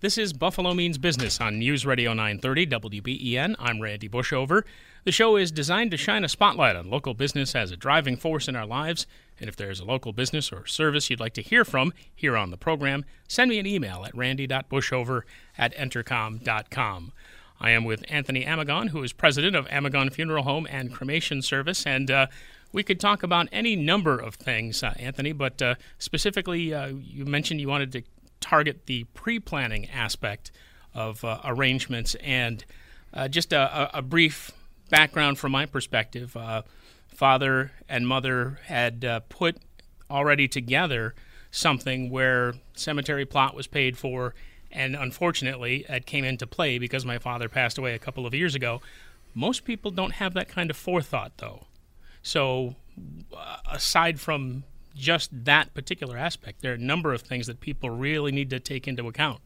This is Buffalo Means Business on News Radio 930 WBEN. I'm Randy Bushover. The show is designed to shine a spotlight on local business as a driving force in our lives. And if there's a local business or service you'd like to hear from here on the program, send me an email at randy.bushover at entercom.com. I am with Anthony Amigone, who is president of Amigone Funeral Home and Cremation Service. And uh, we could talk about any number of things, uh, Anthony, but uh, specifically, uh, you mentioned you wanted to target the pre-planning aspect of uh, arrangements. And uh, just a, a, brief background from my perspective: uh, father and mother had uh, put already together something where cemetery plot was paid for, and unfortunately, it came into play because my father passed away a couple of years ago. Most people don't have that kind of forethought, though. So, uh, aside from just that particular aspect. There are a number of things that people really need to take into account.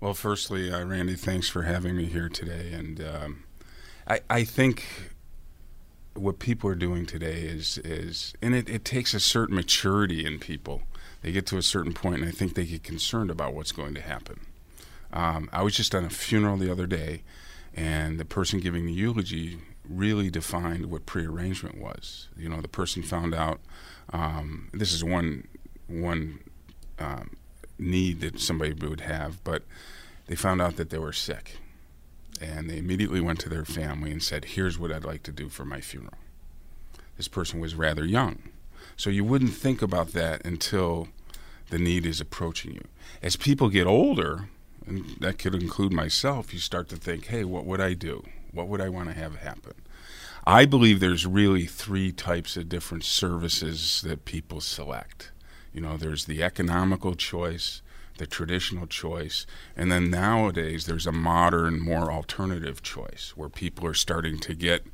Well, firstly, uh, Randy, thanks for having me here today. And um, I, I think what people are doing today is, is and it, it takes a certain maturity in people. They get to a certain point, and I think they get concerned about what's going to happen. Um, I was just on a funeral the other day, and the person giving the eulogy really defined what prearrangement was. You know, the person found out um, this is one one um, need that somebody would have, but they found out that they were sick, and they immediately went to their family and said, "Here's what I'd like to do for my funeral." This person was rather young, so you wouldn't think about that until the need is approaching you. As people get older, and that could include myself, you start to think, "Hey, what would I do? What would I want to have happen?" I believe there's really three types of different services that people select. You know, there's the economical choice, the traditional choice, and then nowadays there's a modern, more alternative choice where people are starting to get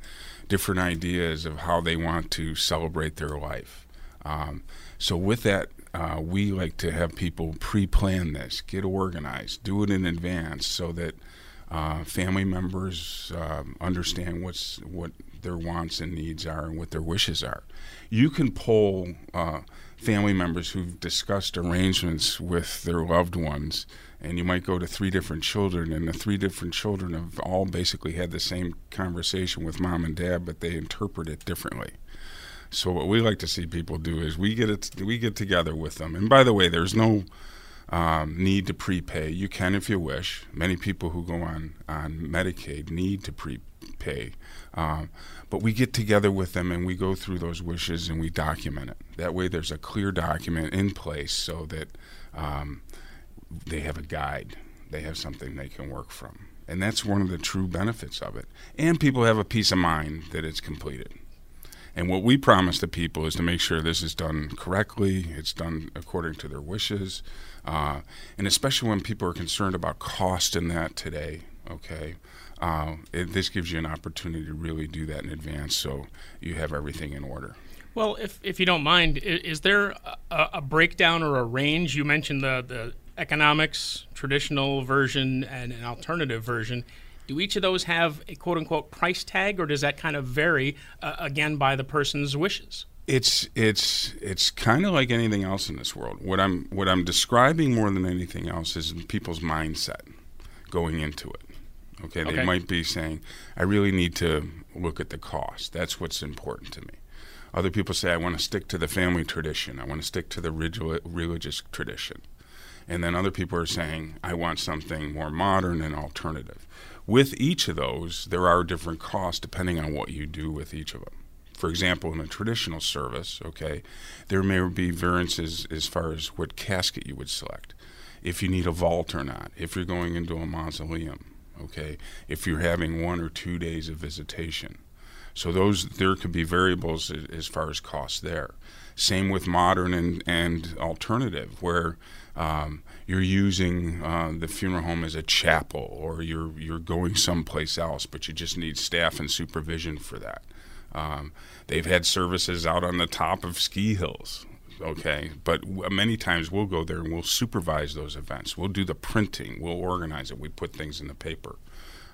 different ideas of how they want to celebrate their life. Um, so, with that, uh, we like to have people pre plan this, get organized, do it in advance so that uh, family members um, understand what's what their wants and needs are and what their wishes are. You can poll uh, family members who've discussed arrangements with their loved ones, and you might go to three different children, and the three different children have all basically had the same conversation with mom and dad, but they interpret it differently. So what we like to see people do is we get it, we get together with them. And by the way, there's no um, need to prepay. You can if you wish. Many people who go on on Medicaid need to prepay. Um, but we get together with them and we go through those wishes and we document it. That way, there's a clear document in place so that um, they have a guide, they have something they can work from. And that's one of the true benefits of it. And people have a peace of mind that it's completed. And what we promise the people is to make sure this is done correctly, it's done according to their wishes, uh, and especially when people are concerned about cost in that today, okay? uh, it, this gives you an opportunity to really do that in advance so you have everything in order. Well, if, if you don't mind, is, there a, a, breakdown or a range? You mentioned the, the economics, traditional version, and an alternative version. Do each of those have a quote unquote price tag, or does that kind of vary uh, again by the person's wishes? It's it's it's kind of like anything else in this world. What I'm what I'm describing more than anything else is people's mindset going into it. Okay, they okay. might be saying, I really need to look at the cost. That's what's important to me. Other people say, I want to stick to the family tradition. I want to stick to the religious tradition. And then other people are saying, I want something more modern and alternative. With each of those, there are different costs depending on what you do with each of them. For example, in a traditional service, okay, there may be variances as far as what casket you would select, if you need a vault or not, if you're going into a mausoleum, okay, if you're having one or two days of visitation. So those there could be variables as far as cost there. Same with modern and, and alternative, where um, you're using uh, the funeral home as a chapel, or you're you're going someplace else, but you just need staff and supervision for that. Um, they've had services out on the top of ski hills, okay, but many times we'll go there and we'll supervise those events. We'll do the printing, we'll organize it, we put things in the paper.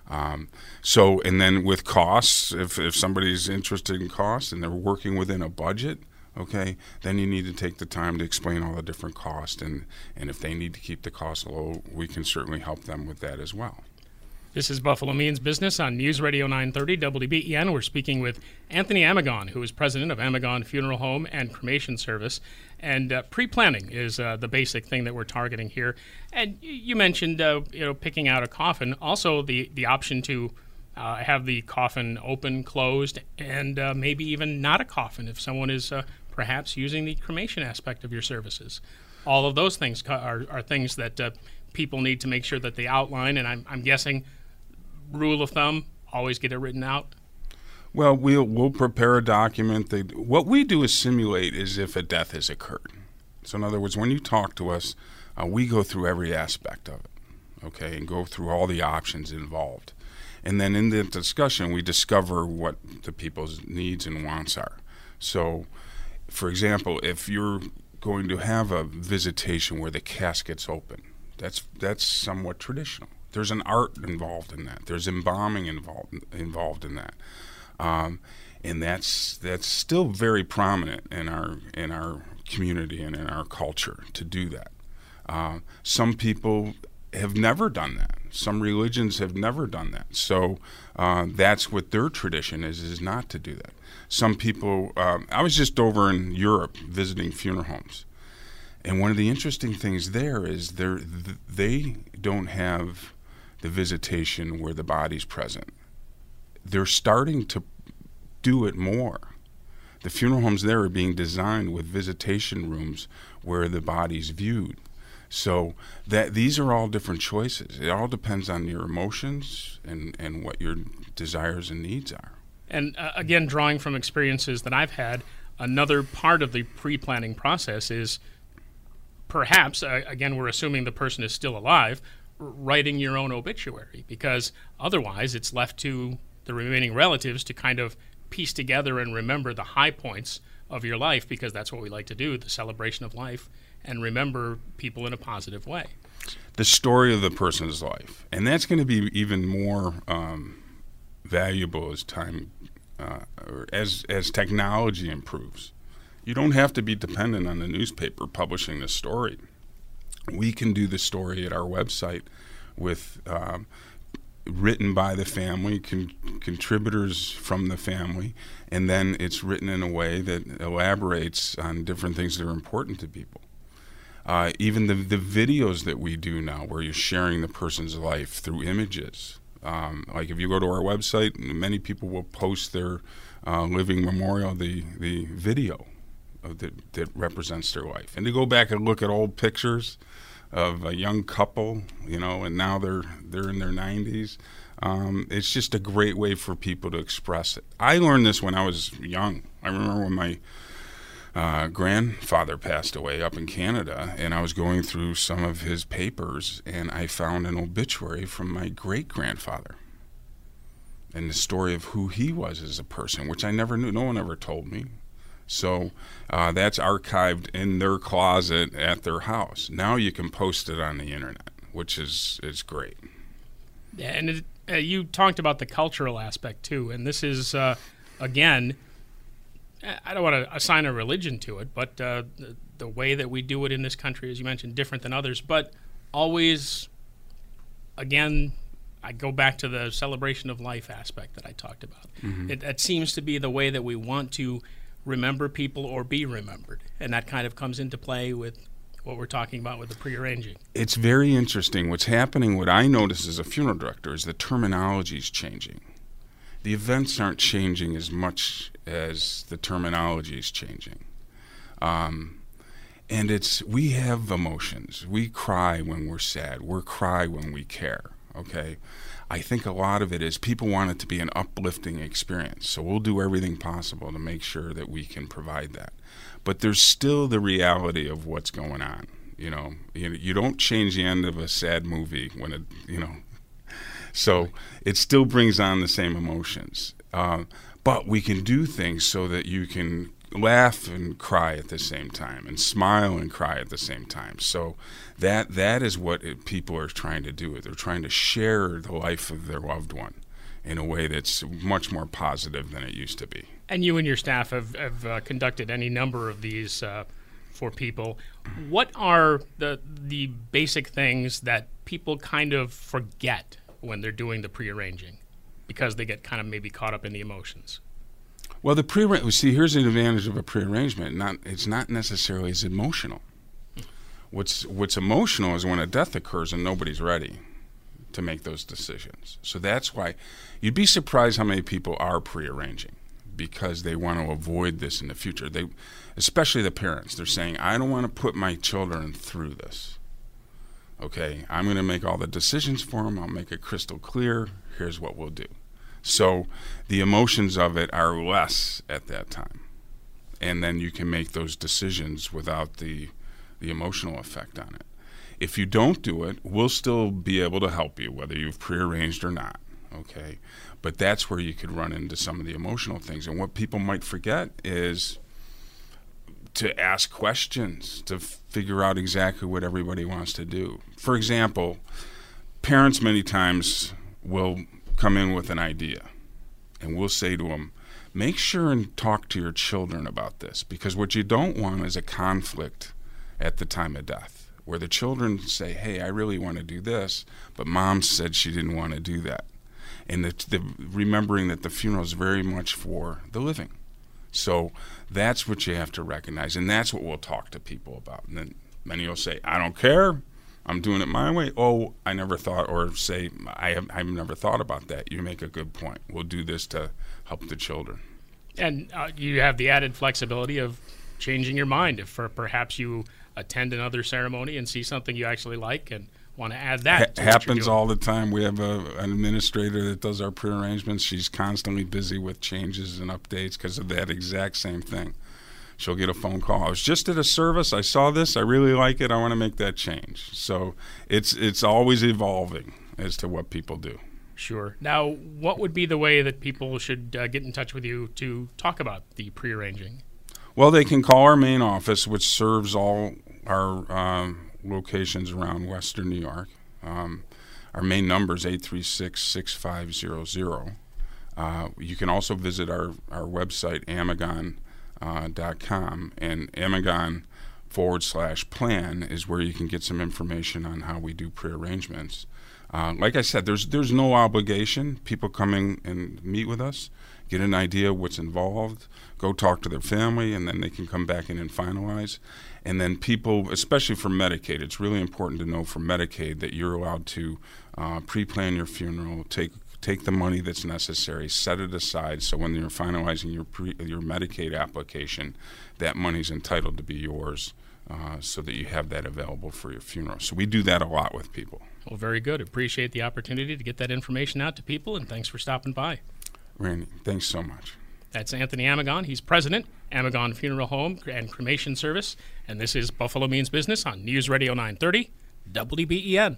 Um, so, and then with costs, if, if somebody's interested in costs and they're working within a budget, okay, then you need to take the time to explain all the different costs. And, and if they need to keep the costs low, we can certainly help them with that as well. This is Buffalo Means Business on News Radio 930 WBEN. We're speaking with Anthony Amigone, who is president of Amigone Funeral Home and Cremation Service. And uh, pre-planning is uh, the basic thing that we're targeting here. And you mentioned, uh, you know, picking out a coffin. Also, the the option to uh, have the coffin open, closed, and uh, maybe even not a coffin if someone is uh, perhaps using the cremation aspect of your services. All of those things are, are things that people need to make sure that they outline. And I'm, I'm guessing rule of thumb, always get it written out? Well, we'll we'll prepare a document. That, what we do is simulate as if a death has occurred. So, in other words, when you talk to us, uh, we go through every aspect of it, okay, and go through all the options involved. And then in the discussion, we discover what the people's needs and wants are. So, for example, if you're going to have a visitation where the casket's open, that's that's somewhat traditional. There's an art involved in that. There's embalming involved involved in that, um, and that's that's still very prominent in our in our community and in our culture to do that. Uh, some people have never done that. Some religions have never done that. So uh, that's what their tradition is: is not to do that. Some people. Um, I was just over in Europe visiting funeral homes, and one of the interesting things there is they they don't have the visitation where the body's present. They're starting to do it more. The funeral homes there are being designed with visitation rooms where the body's viewed. So that these are all different choices. It all depends on your emotions and, and what your desires and needs are. And uh, again, drawing from experiences that I've had, another part of the pre-planning process is perhaps uh, again we're assuming the person is still alive writing your own obituary because otherwise it's left to the remaining relatives to kind of piece together and remember the high points of your life because that's what we like to do the celebration of life and remember people in a positive way. The story of the person's life. And that's going to be even more um, valuable as time, uh, as, as technology improves. You don't have to be dependent on the newspaper publishing the story we can do the story at our website with um, written by the family, con- contributors from the family, and then it's written in a way that elaborates on different things that are important to people. Uh, even the, the videos that we do now, where you're sharing the person's life through images. Um, like if you go to our website, many people will post their uh, living memorial, the, the video that, that represents their life. And to go back and look at old pictures of a young couple, you know, and now they're they're in their 90s. Um, it's just a great way for people to express it. I learned this when I was young. I remember when my uh, grandfather passed away up in Canada, and I was going through some of his papers, and I found an obituary from my great grandfather and the story of who he was as a person, which I never knew. No one ever told me. So uh, that's archived in their closet at their house. Now you can post it on the internet, which is is great. Yeah, and it, uh, you talked about the cultural aspect too, and this is uh, again. I don't want to assign a religion to it, but uh, the, the way that we do it in this country, as you mentioned, different than others, but always, again, I go back to the celebration of life aspect that I talked about. Mm-hmm. It, that seems to be the way that we want to remember people or be remembered. And that kind of comes into play with what we're talking about with the prearranging. It's very interesting. What's happening, what I notice as a funeral director, is the terminology is changing. The events aren't changing as much as the terminology is changing. Um, and it's we have emotions. We cry when we're sad. We cry when we care. Okay. I think a lot of it is people want it to be an uplifting experience. So we'll do everything possible to make sure that we can provide that. But there's still the reality of what's going on. You know, you, you don't change the end of a sad movie when it, you know, so it still brings on the same emotions. Uh, but we can do things so that you can laugh and cry at the same time and smile and cry at the same time. So that that is what it, people are trying to do. They're trying to share the life of their loved one in a way that's much more positive than it used to be. And you and your staff have, have uh, conducted any number of these uh, for people. What are the the basic things that people kind of forget when they're doing the prearranging because they get kind of maybe caught up in the emotions? Well, the pre see here's an advantage of a prearrangement. Not it's not necessarily as emotional. What's what's emotional is when a death occurs and nobody's ready to make those decisions. So that's why you'd be surprised how many people are prearranging because they want to avoid this in the future. They especially the parents. They're saying, "I don't want to put my children through this." Okay, I'm going to make all the decisions for them. I'll make it crystal clear. Here's what we'll do. So the emotions of it are less at that time. And then you can make those decisions without the, the emotional effect on it. If you don't do it, we'll still be able to help you, whether you've prearranged or not. Okay. But that's where you could run into some of the emotional things. And what people might forget is to ask questions, to figure out exactly what everybody wants to do. For example, parents many times will come in with an idea, and we'll say to them, make sure and talk to your children about this because what you don't want is a conflict at the time of death where the children say, hey, I really want to do this, but mom said she didn't want to do that. And the, the, remembering that the funeral is very much for the living. So that's what you have to recognize, and that's what we'll talk to people about. And then many will say, I don't care. I'm doing it my way. Oh, I never thought, or say, I have, I've never thought about that. You make a good point. We'll do this to help the children. And uh, you have the added flexibility of changing your mind if for perhaps you attend another ceremony and see something you actually like and want to add that. Ha- happens all the time. We have a, an administrator that does our prearrangements. She's constantly busy with changes and updates because of that exact same thing she'll get a phone call. I was just at a service. I saw this. I really like it. I want to make that change. So it's it's always evolving as to what people do. Sure. Now, what would be the way that people should uh, get in touch with you to talk about the prearranging? Well, they can call our main office, which serves all our um, locations around Western New York. Um, our main number is 836 6500. Uh, you can also visit our, our website, Amigone uh, .com and Amigone forward slash plan is where you can get some information on how we do prearrangements. Uh, like I said, there's there's no obligation. People coming and meet with us, get an idea what's involved, go talk to their family, and then they can come back in and finalize. And then people, especially for Medicaid, it's really important to know for Medicaid that you're allowed to uh, pre-plan your funeral, take take the money that's necessary, set it aside, so when you're finalizing your pre, your Medicaid application, that money's entitled to be yours, uh, so that you have that available for your funeral. So we do that a lot with people. Well, very good. Appreciate the opportunity to get that information out to people, and thanks for stopping by. Randy, thanks so much. That's Anthony Amigone. He's president, Amigone Funeral Home and Cremation Service, and this is Buffalo Means Business on News Radio 930, WBEN.